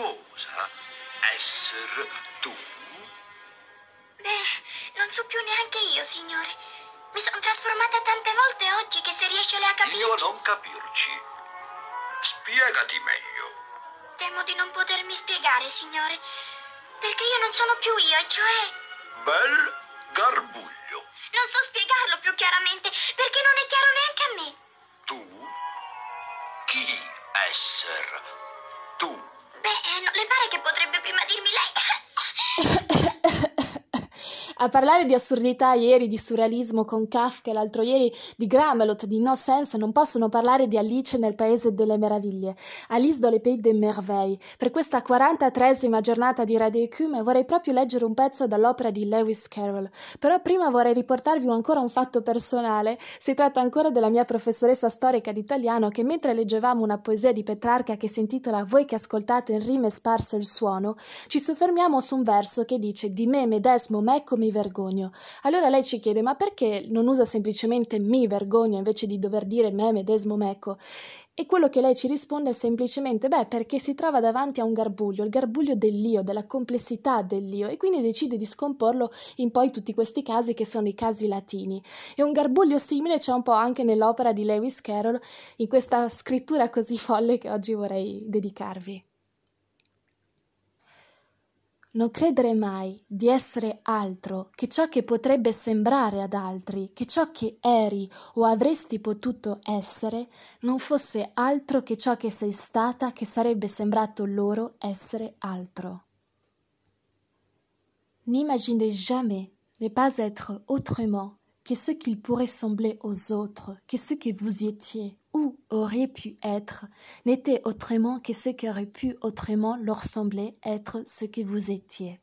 cosa essere tu? Beh, non so più neanche io, signore. Mi sono trasformata tante volte oggi che se riesce a capire... Io non capirci. Spiegati meglio. Temo di non potermi spiegare, signore. Perché io non sono più io, e cioè... Bel garbuglio. Non so spiegarlo più chiaramente, perché non è chiaro neanche a me. Tu? Chi esser? Tu? Beh, non le pare che potrebbe prima dirmi lei? A parlare di assurdità ieri, di surrealismo con Kafka e l'altro ieri di Gramelot, di No Sense, non possono parlare di Alice nel Paese delle Meraviglie, Alice dans le Pays des Merveilles. Per questa 43esima giornata di Radio Ecume vorrei proprio leggere un pezzo dall'opera di Lewis Carroll, però prima vorrei riportarvi ancora un fatto personale. Si tratta ancora della mia professoressa storica d'italiano che mentre leggevamo una poesia di Petrarca che si intitola Voi che ascoltate in rime sparse il suono, ci soffermiamo su un verso che dice di me medesimo mecco vergogno. Allora lei ci chiede: ma perché non usa semplicemente mi vergogno invece di dover dire me medesimo mecco? E quello che lei ci risponde è semplicemente: beh, perché si trova davanti a un garbuglio, il garbuglio dell'io, della complessità dell'io, e quindi decide di scomporlo in poi tutti questi casi che sono i casi latini. E un garbuglio simile c'è un po' anche nell'opera di Lewis Carroll, in questa scrittura così folle che oggi vorrei dedicarvi. Non credere mai di essere altro che ciò che potrebbe sembrare ad altri, che ciò che eri o avresti potuto essere non fosse altro che ciò che sei stata che sarebbe sembrato loro essere altro. N'imaginez jamais ne pas être autrement que ce qu'il pourrait sembler aux autres, que ce que vous étiez aurait pu être, n'était autrement que ce qui aurait pu autrement leur sembler être ce que vous étiez.